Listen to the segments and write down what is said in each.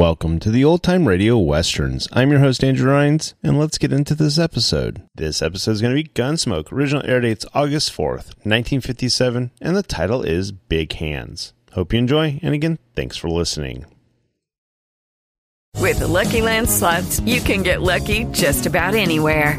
Welcome to the Old Time Radio Westerns. I'm your host, Andrew Rhynes, and let's get into this episode. This episode is going to be Gunsmoke. Original air date's August 4th, 1957, and the title is Big Hands. Hope you enjoy, and again, thanks for listening. With the Lucky Land slots, you can get lucky just about anywhere.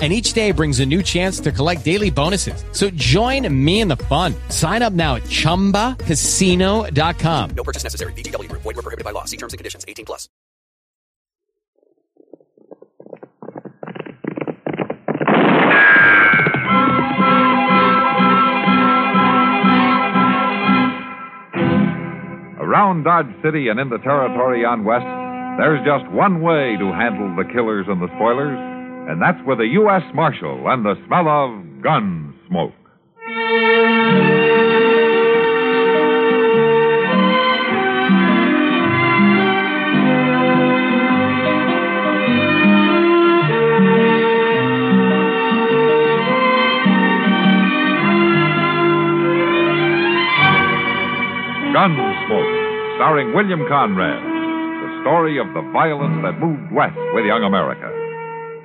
And each day brings a new chance to collect daily bonuses. So join me in the fun. Sign up now at ChumbaCasino.com. No purchase necessary. VGW Group. Void were prohibited by law. See terms and conditions. 18 plus. Around Dodge City and in the territory on West, there's just one way to handle the killers and the spoilers, and that's with a U.S. Marshal and the smell of gun smoke. Gunsmoke, starring William Conrad. The story of the violence that moved west with young America.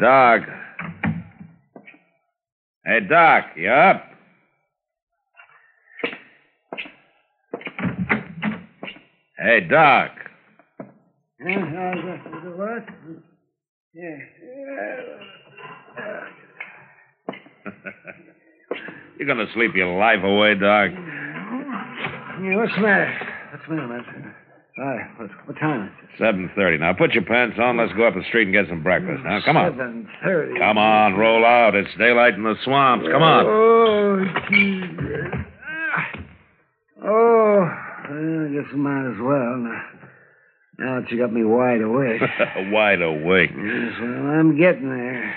Doc. Hey, Doc, you up? Hey, Doc. Yeah. You're gonna sleep your life away, Doc. Yeah, what's the matter? What's the matter, Matt? All right, what, what time is it? Seven thirty. Now put your pants on. Let's go up the street and get some breakfast. Now come on. Seven thirty. Come on, roll out. It's daylight in the swamps. Come on. Oh, Jesus. Oh, well, I guess I might as well. Now, now that you got me wide awake. Wide awake. Yes, well, I'm getting there.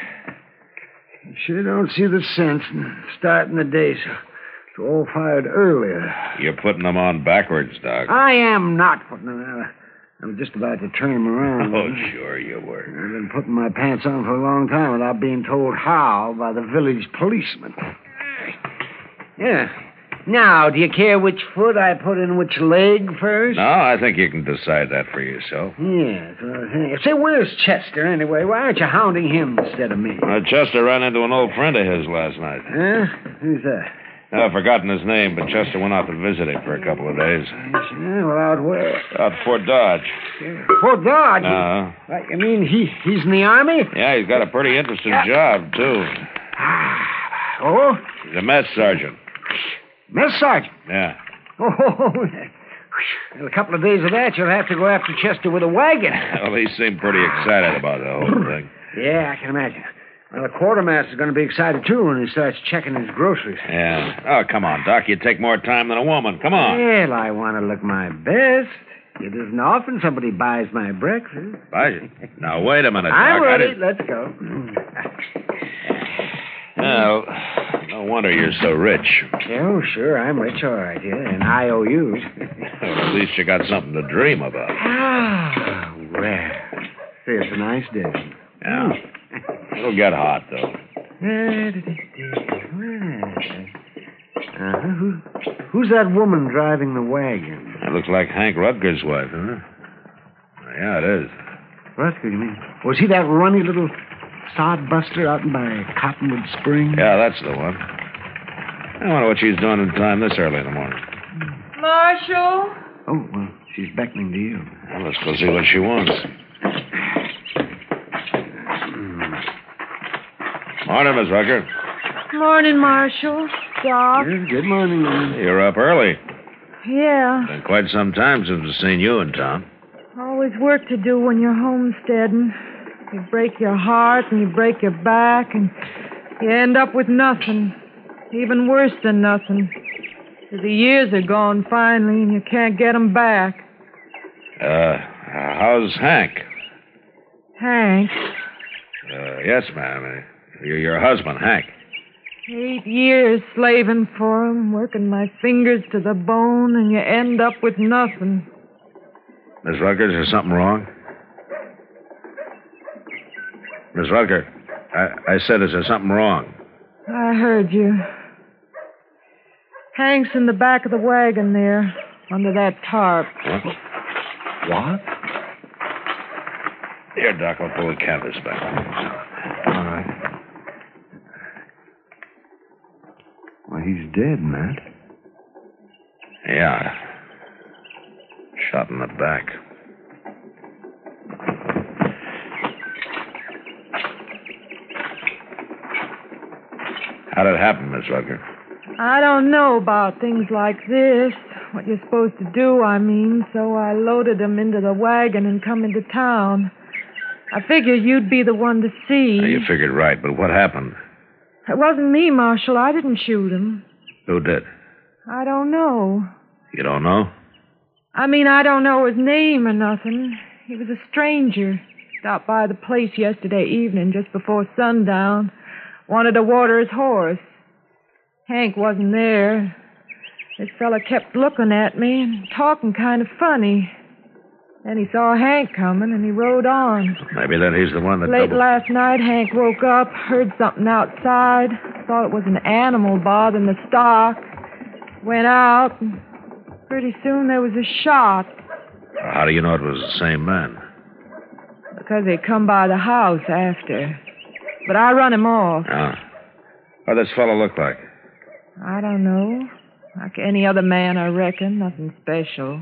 I sure don't see the sense in starting the day so, all fired earlier. You're putting them on backwards, Doc. I am not putting them on. I'm just about to turn them around. Oh, sure you were. I've been putting my pants on for a long time without being told how by the village policeman. Yeah. Now, do you care which foot I put in which leg first? No, I think you can decide that for yourself. Yes. Uh, say, where's Chester anyway? Why aren't you hounding him instead of me? Uh, Chester ran into an old friend of his last night. Huh? Who's that? Oh, I've forgotten his name, but Chester went out to visit him for a couple of days. Yeah, well, out where? Out Fort Dodge. Fort Dodge? Uh-huh. You mean he, he's in the Army? Yeah, he's got a pretty interesting job, too. Oh? He's a mess sergeant. Mess Sergeant. Yeah. Oh, in a couple of days of that, you'll have to go after Chester with a wagon. Well, he seemed pretty excited about the whole thing. Yeah, I can imagine. Well, the quartermaster's going to be excited, too, when he starts checking his groceries. Yeah. Oh, come on, Doc. You take more time than a woman. Come on. Well, I want to look my best. It isn't often somebody buys my breakfast. Bye. Now, wait a minute, Doc. I'm I ready. Let's go. Well, no wonder you're so rich. Oh, sure, I'm rich, all right, yeah, and IOUs. Well, at least you got something to dream about. Ah, well. It's a nice day. Yeah. It'll get hot, though. Uh-huh. Who, who's that woman driving the wagon? That looks like Hank Rutger's wife, huh? Yeah, it is. Rutger, you mean? Was he that runny little sodbuster out by Cottonwood Springs? Yeah, that's the one. I wonder what she's doing in time this early in the morning. Marshal? Oh, well, she's beckoning to you. Well, let's go see what she wants. Morning, Miss Rucker. Morning, Marshal. Doc. Good morning. You're up early. Yeah. Been quite some time since I've seen you and Tom. Always work to do when you're homesteading. You break your heart and you break your back and you end up with nothing. Even worse than nothing. the years are gone finally and you can't get 'em back. Uh, how's Hank? Hank, Uh, yes, ma'am. Uh, Your, your husband, Hank. eight years slaving for him, working my fingers to the bone, and you end up with nothing. Miss Rucker, is there something wrong? Miss Rucker, I, I said, is there something wrong? I heard you. Hank's in the back of the wagon there, under that tarp. What? What? Here, Doc, I'll pull the canvas back. All right. Well, he's dead, Matt. Yeah. Shot in the back. How'd it happen, Miss Rucker? I don't know about things like this. What you're supposed to do, I mean. So I loaded him into the wagon and come into town. I figured you'd be the one to see. Now, you figured right, but what happened? It wasn't me, Marshal. I didn't shoot him. Who did? I don't know. You don't know? I mean, I don't know his name or nothing. He was a stranger. Stopped by the place yesterday evening just before sundown. Wanted to water his horse. Hank wasn't there. This fella kept looking at me and talking kind of funny. Then he saw Hank coming and he rode on. Maybe then he's the one that Late doubled... last night, Hank woke up, heard something outside, thought it was an animal bothering the stock. Went out, and pretty soon there was a shot How do you know it was the same man? because they come by the house after. But I run him off. Ah. What does this fellow look like? I don't know. Like any other man, I reckon. Nothing special.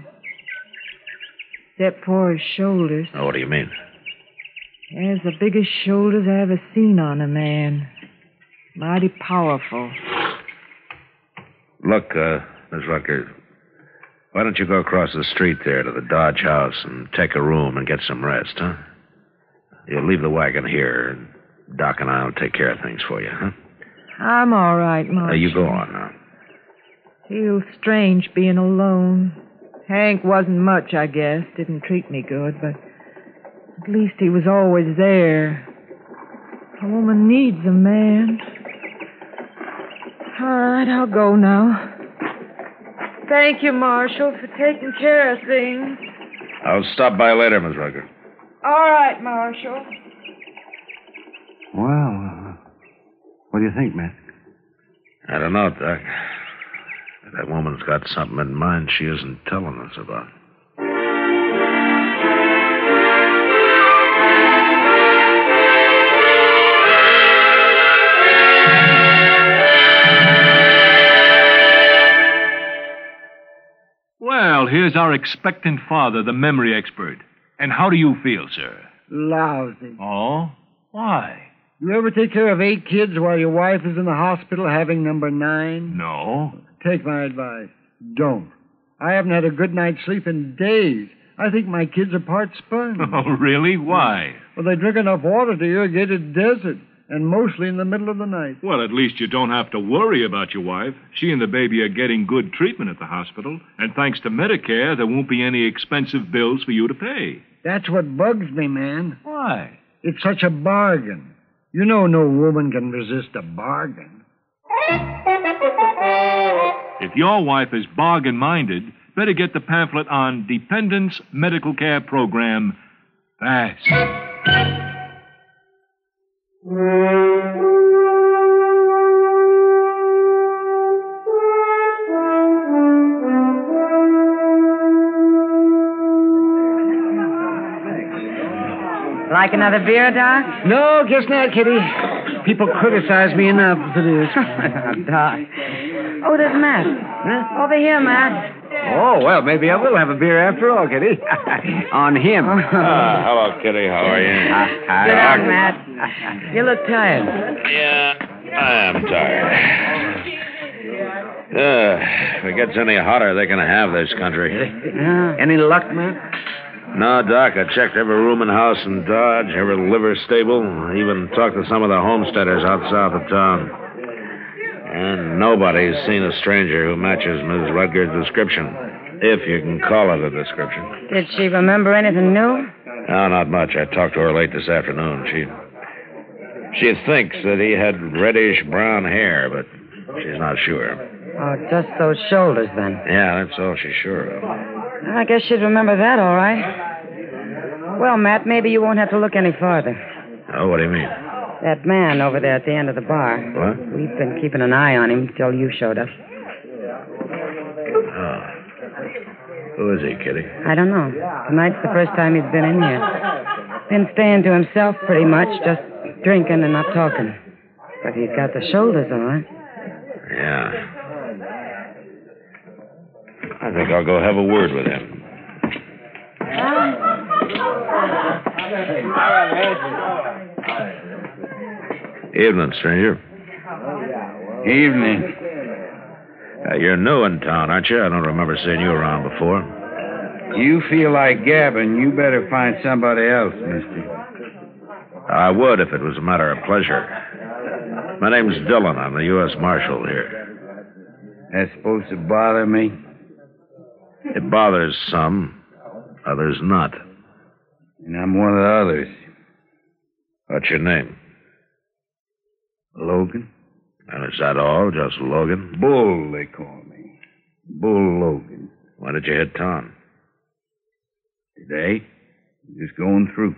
Except for his shoulders. Oh, what do you mean? There's the biggest shoulders I ever seen on a man. Mighty powerful. Look, uh, Miss Rucker, why don't you go across the street there to the Dodge house and take a room and get some rest, huh? You'll leave the wagon here, and Doc and I'll take care of things for you, huh? I'm all right, Uh, you go on now. Feels strange being alone. Hank wasn't much, I guess. Didn't treat me good, but at least he was always there. A woman needs a man. All right, I'll go now. Thank you, Marshal, for taking care of things. I'll stop by later, Miss Rucker. All right, Marshal. Well, uh, what do you think, Matt? I don't know, Doc. That woman's got something in mind she isn't telling us about. Well, here's our expectant father, the memory expert. And how do you feel, sir? Lousy. Oh? Why? You ever take care of eight kids while your wife is in the hospital having number nine? No. Take my advice. Don't. I haven't had a good night's sleep in days. I think my kids are part sponge. Oh, really? Why? Well, they drink enough water to irrigate a desert, and mostly in the middle of the night. Well, at least you don't have to worry about your wife. She and the baby are getting good treatment at the hospital, and thanks to Medicare, there won't be any expensive bills for you to pay. That's what bugs me, man. Why? It's such a bargain. You know no woman can resist a bargain. If your wife is bargain minded, better get the pamphlet on Dependents Medical Care Program fast. Like another beer, Doc? No, guess not, Kitty. People criticize me enough for this. Doc. Oh, there's Matt. Over here, Matt. Oh, well, maybe I will have a beer after all, Kitty. On him. Ah, hello, Kitty. How are you? Sit down, Matt. You look tired. Yeah, I am tired. Uh, if it gets any hotter, they're going to have this country. Any luck, Matt? No, Doc, I checked every room and house in Dodge, every liver stable, even talked to some of the homesteaders out south of town. And nobody's seen a stranger who matches Miss Rutger's description, if you can call it a description. Did she remember anything new? No, not much. I talked to her late this afternoon. She she thinks that he had reddish brown hair, but she's not sure. Oh, just those shoulders, then. Yeah, that's all she's sure of. I guess she'd remember that, all right. Well, Matt, maybe you won't have to look any farther. Oh, what do you mean? That man over there at the end of the bar. What? We've been keeping an eye on him till you showed up. Oh. Ah. Who is he, Kitty? I don't know. Tonight's the first time he's been in here. Been staying to himself pretty much, just drinking and not talking. But he's got the shoulders, right. Yeah. I think I'll go have a word with him. Evening, stranger. Evening. Uh, you're new in town, aren't you? I don't remember seeing you around before. You feel like gabbing, you better find somebody else, mister. I would if it was a matter of pleasure. My name's Dillon. I'm the U.S. Marshal here. That's supposed to bother me? It bothers some, others not. And I'm one of the others. What's your name? Logan? And is that all? Just Logan? Bull, they call me. Bull Logan. Why did you hit Tom? Today? Just going through.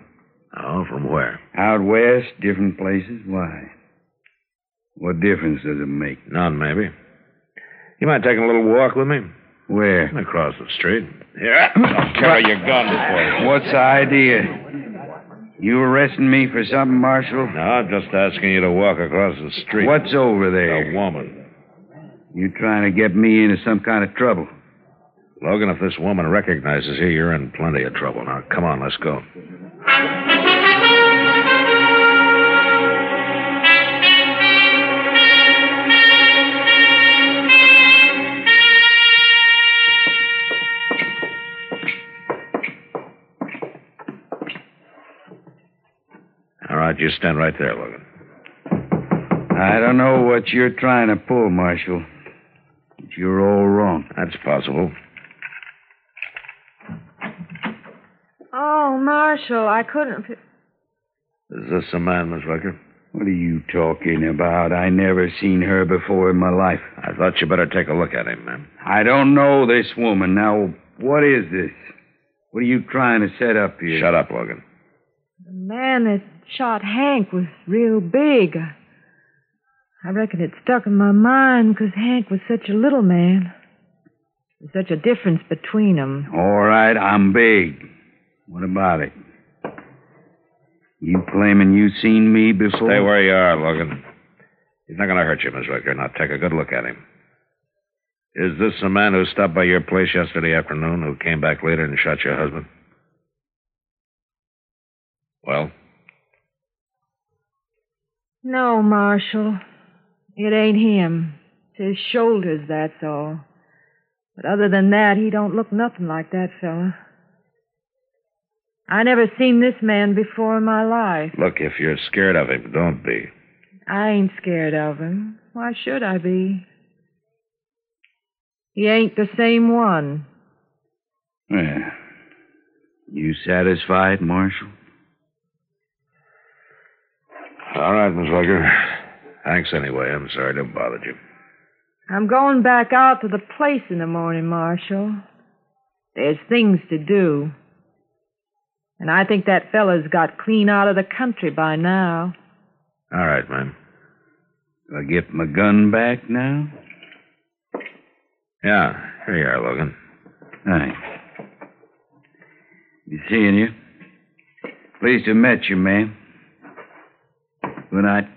Oh, from where? Out west, different places. Why? What difference does it make? None, maybe. You mind taking a little walk with me? Where? Across the street. Here, I'll carry your gun for you. What's the idea? You arresting me for something, Marshal? No, I'm just asking you to walk across the street. What's over there? A woman. You trying to get me into some kind of trouble? Logan, if this woman recognizes you, you're in plenty of trouble. Now, come on, let's go. Don't you stand right there, Logan. I don't know what you're trying to pull, Marshal. But you're all wrong. That's possible. Oh, Marshal, I couldn't. Is this the man, Miss Rucker? What are you talking about? I never seen her before in my life. I thought you better take a look at him, ma'am. I don't know this woman. Now, what is this? What are you trying to set up here? Shut up, Logan. The man that shot Hank was real big. I reckon it stuck in my mind because Hank was such a little man. There's such a difference between 'em. All right, I'm big. What about it? You claiming you seen me before? Stay where you are, Logan. He's not going to hurt you, Miss Rucker. Now take a good look at him. Is this the man who stopped by your place yesterday afternoon who came back later and shot your husband? Well, No, Marshal. It ain't him. It's his shoulders, that's all. But other than that, he don't look nothing like that fella. I never seen this man before in my life. look, if you're scared of him, don't be. I ain't scared of him. Why should I be? He ain't the same one. Yeah. You satisfied, Marshal? All right, Miss Rucker. Thanks anyway. I'm sorry to have bothered you. I'm going back out to the place in the morning, Marshal. There's things to do. And I think that fella's got clean out of the country by now. All right, ma'am. Do I get my gun back now? Yeah, here you are, Logan. Thanks. Be seeing you. Pleased to have met you, ma'am. Good night.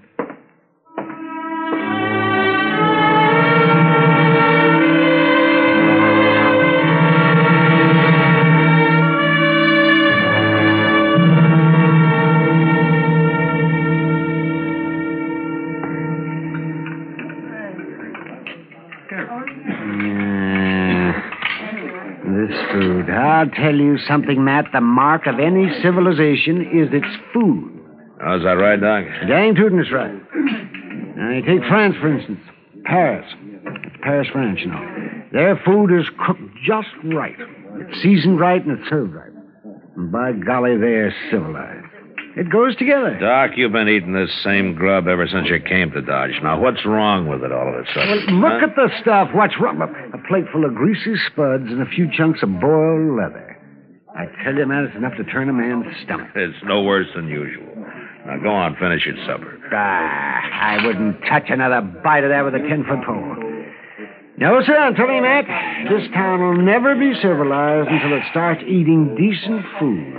This food. I'll tell you something, Matt. The mark of any civilization is its food. How's that right, Doc? Dang tootin' is right. Now, you take France, for instance. Paris. Paris, France, you know. Their food is cooked just right. It's seasoned right and it's served right. And by golly, they're civilized. It goes together. Doc, you've been eating this same grub ever since you came to Dodge. Now, what's wrong with it all of a Well, sudden? look Huh? at the stuff. What's wrong? A, a plate full of greasy spuds and a few chunks of boiled leather. I tell you, man, it's enough to turn a man's stomach. It's no worse than usual. Now, go on, finish your supper. Ah, I wouldn't touch another bite of that with a ten-foot pole. No, sir, I'm telling you, Matt, this town will never be civilized until it starts eating decent food.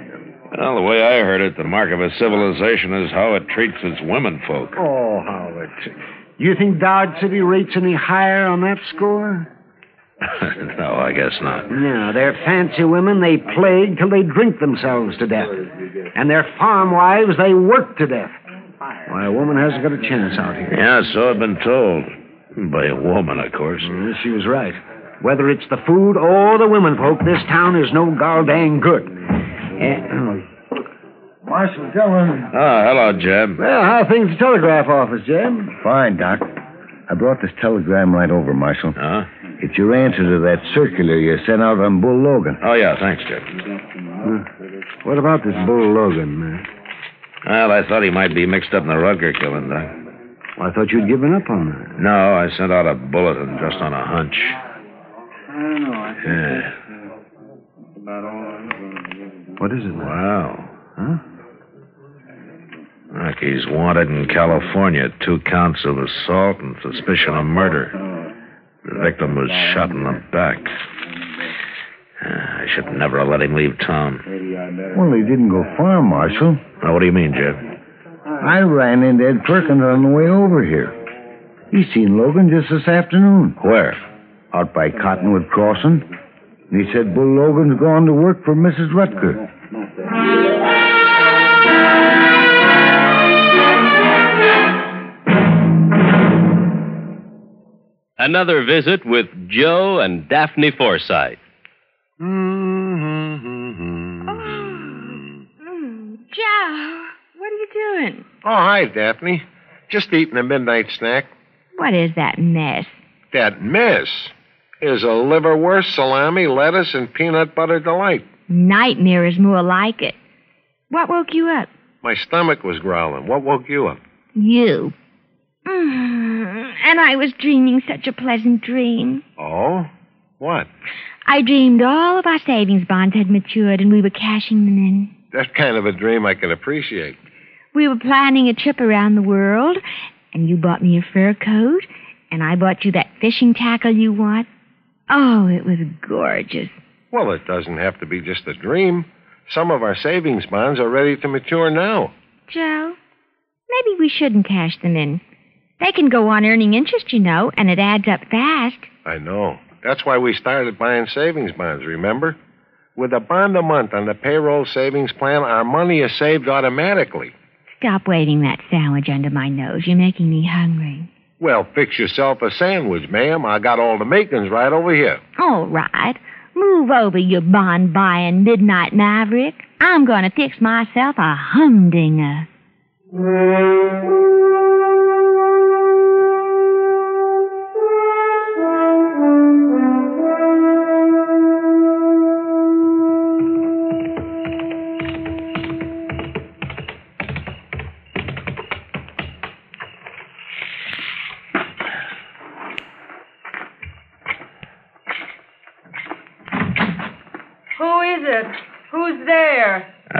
Well, the way I heard it, the mark of a civilization is how it treats its women folk. Oh, Howard. You think Dodge City rates any higher on that score? no, I guess not. No, they're fancy women. They plague till they drink themselves to death. And their farm wives, they work to death. Why, a woman hasn't got a chance out here. Yeah, so I've been told. By a woman, of course. Mm, She was right. Whether it's the food or the women folk, this town is no goddamn good. Eh, Marshal Dillon. Oh, hello, Jeb. Well, how are things at the telegraph office, Jeb? Fine, Doc. I brought this telegram right over, Marshal. Huh? It's your answer to that circular you sent out on Bull Logan. Oh, yeah, thanks, Jeb. What about this Bull Logan, man? Well, I thought he might be mixed up in the Rutger killing, Doc. Well, I thought you'd given up on that. No, I sent out a bulletin just on a hunch. I don't know. I yeah. What is it, man? Wow. Huh? Like he's wanted in California. Two counts of assault and suspicion of murder. Oh, The victim was shot in the back. Ah, I should never have let him leave town. Well, he didn't go far, Marshal. Now, what do you mean, Jeff? I ran into Ed Perkins on the way over here. He seen Logan just this afternoon. Where? Out by Cottonwood Crossing. He said Bull Logan's gone to work for Mrs. Rutger. Another visit with Joe and Daphne Forsythe. Mm, Joe, what are you doing? Oh, hi, Daphne. Just eating a midnight snack. What is that mess? That miss is a liverwurst, salami, lettuce, and peanut butter delight. Nightmare is more like it. What woke you up? My stomach was growling. What woke you up? You. Mm, and I was dreaming such a pleasant dream. Oh? What? I dreamed all of our savings bonds had matured and we were cashing them in. That's kind of a dream I can appreciate. We were planning a trip around the world, and you bought me a fur coat, and I bought you that fishing tackle you want. Oh, it was gorgeous. Well, it doesn't have to be just a dream. Some of our savings bonds are ready to mature now. Joe, maybe we shouldn't cash them in. They can go on earning interest, you know, and it adds up fast. I know. That's why we started buying savings bonds, remember? With a bond a month on the payroll savings plan, our money is saved automatically. Stop waving that sandwich under my nose. You're making me hungry. Well, fix yourself a sandwich, ma'am. I got all the makings right over here. All right. Move over, you bond buying midnight maverick. I'm going to fix myself a humdinger.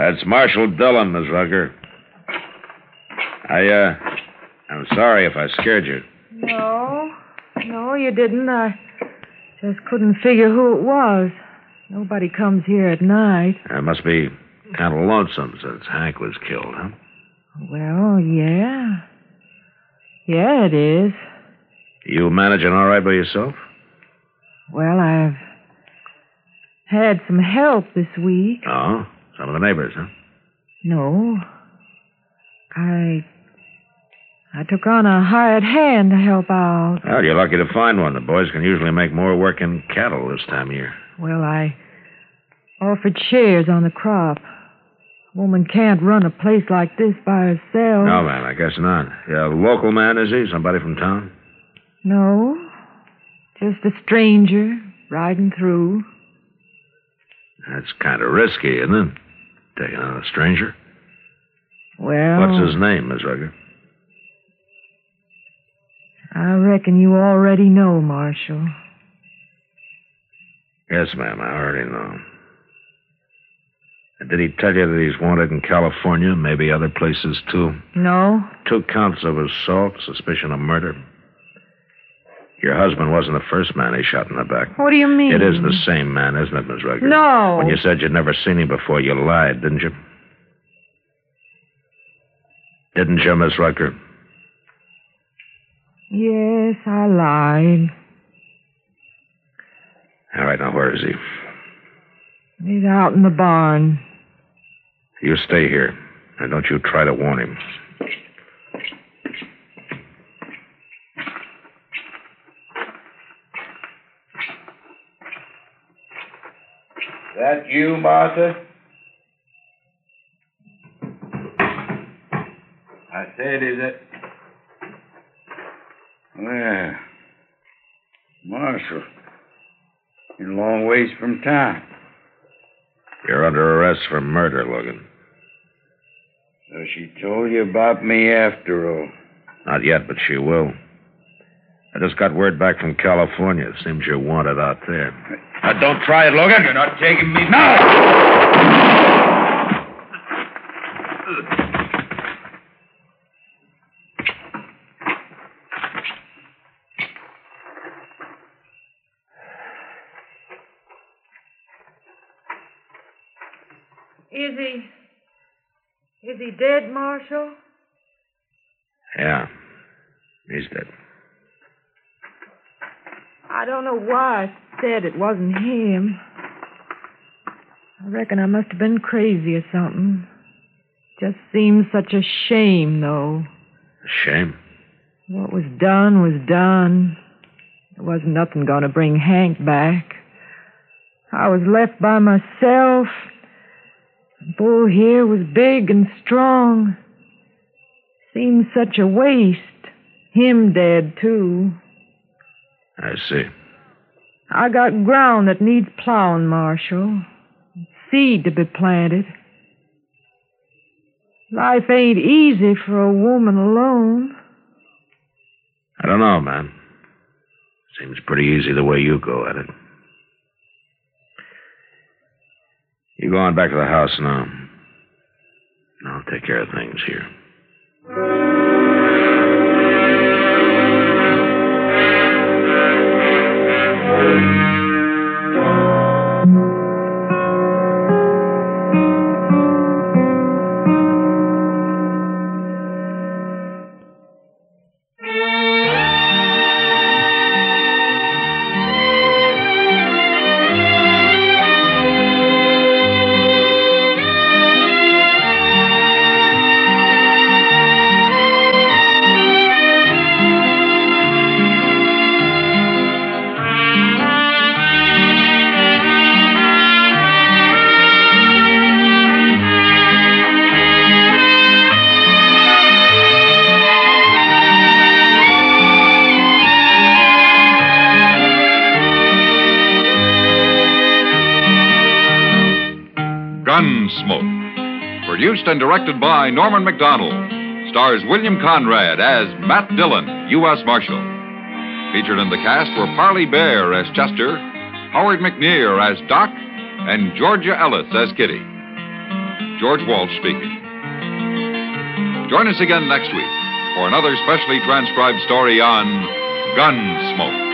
That's Marshal Dillon, Miss Rucker. I, uh, I'm sorry if I scared you. No. No, you didn't. I just couldn't figure who it was. Nobody comes here at night. It must be kind of lonesome since Hank was killed, huh? Well, yeah. Yeah, it is. You managing all right by yourself? Well, I've had some help this week. Oh, some of the neighbors, huh? No. I. I took on a hired hand to help out. Well, you're lucky to find one. The boys can usually make more work in cattle this time of year. Well, I offered shares on the crop. A woman can't run a place like this by herself. No, man, I guess not. A local man, is he? Somebody from town? No. Just a stranger riding through. That's kind of risky, isn't it? Taking on uh, a stranger. Well. What's his name, Miss Rucker? I reckon you already know, Marshal. Yes, ma'am, I already know. And Did he tell you that he's wanted in California, maybe other places too? No? Two counts of assault, suspicion of murder. Your husband wasn't the first man he shot in the back. What do you mean? It is the same man, isn't it, Miss Rucker? No. When you said you'd never seen him before, you lied, didn't you? Didn't you, Miss Rucker? Yes, I lied. All right, now where is he? He's out in the barn. You stay here, and don't you try to warn him. That you, Martha? I said, is it? Well, Marshal, you're a long ways from town. You're under arrest for murder, Logan. So she told you about me after all. Not yet, but she will. I just got word back from California. It Seems you're wanted out there. Now, don't try it, Logan. You're not taking me now. Is he. Is he dead, Marshal? Yeah. He's dead. I don't know why I said it wasn't him. I reckon I must have been crazy or something. Just seems such a shame, though. Shame. What was done was done. There wasn't nothing going to bring Hank back. I was left by myself. Bull here was big and strong. Seems such a waste. Him dead, too. I see. I got ground that needs plowing, Marshal. Seed to be planted. Life ain't easy for a woman alone. I don't know, man. Seems pretty easy the way you go at it. You go on back to the house now. I'll take care of things here. Gunsmoke. Produced and directed by Norman Macdonnell. Stars William Conrad as Matt Dillon, U.S. Marshal. Featured in the cast were Parley Baer as Chester, Howard McNear as Doc, and Georgia Ellis as Kitty. George Walsh speaking. Join us again next week for another specially transcribed story on Gunsmoke.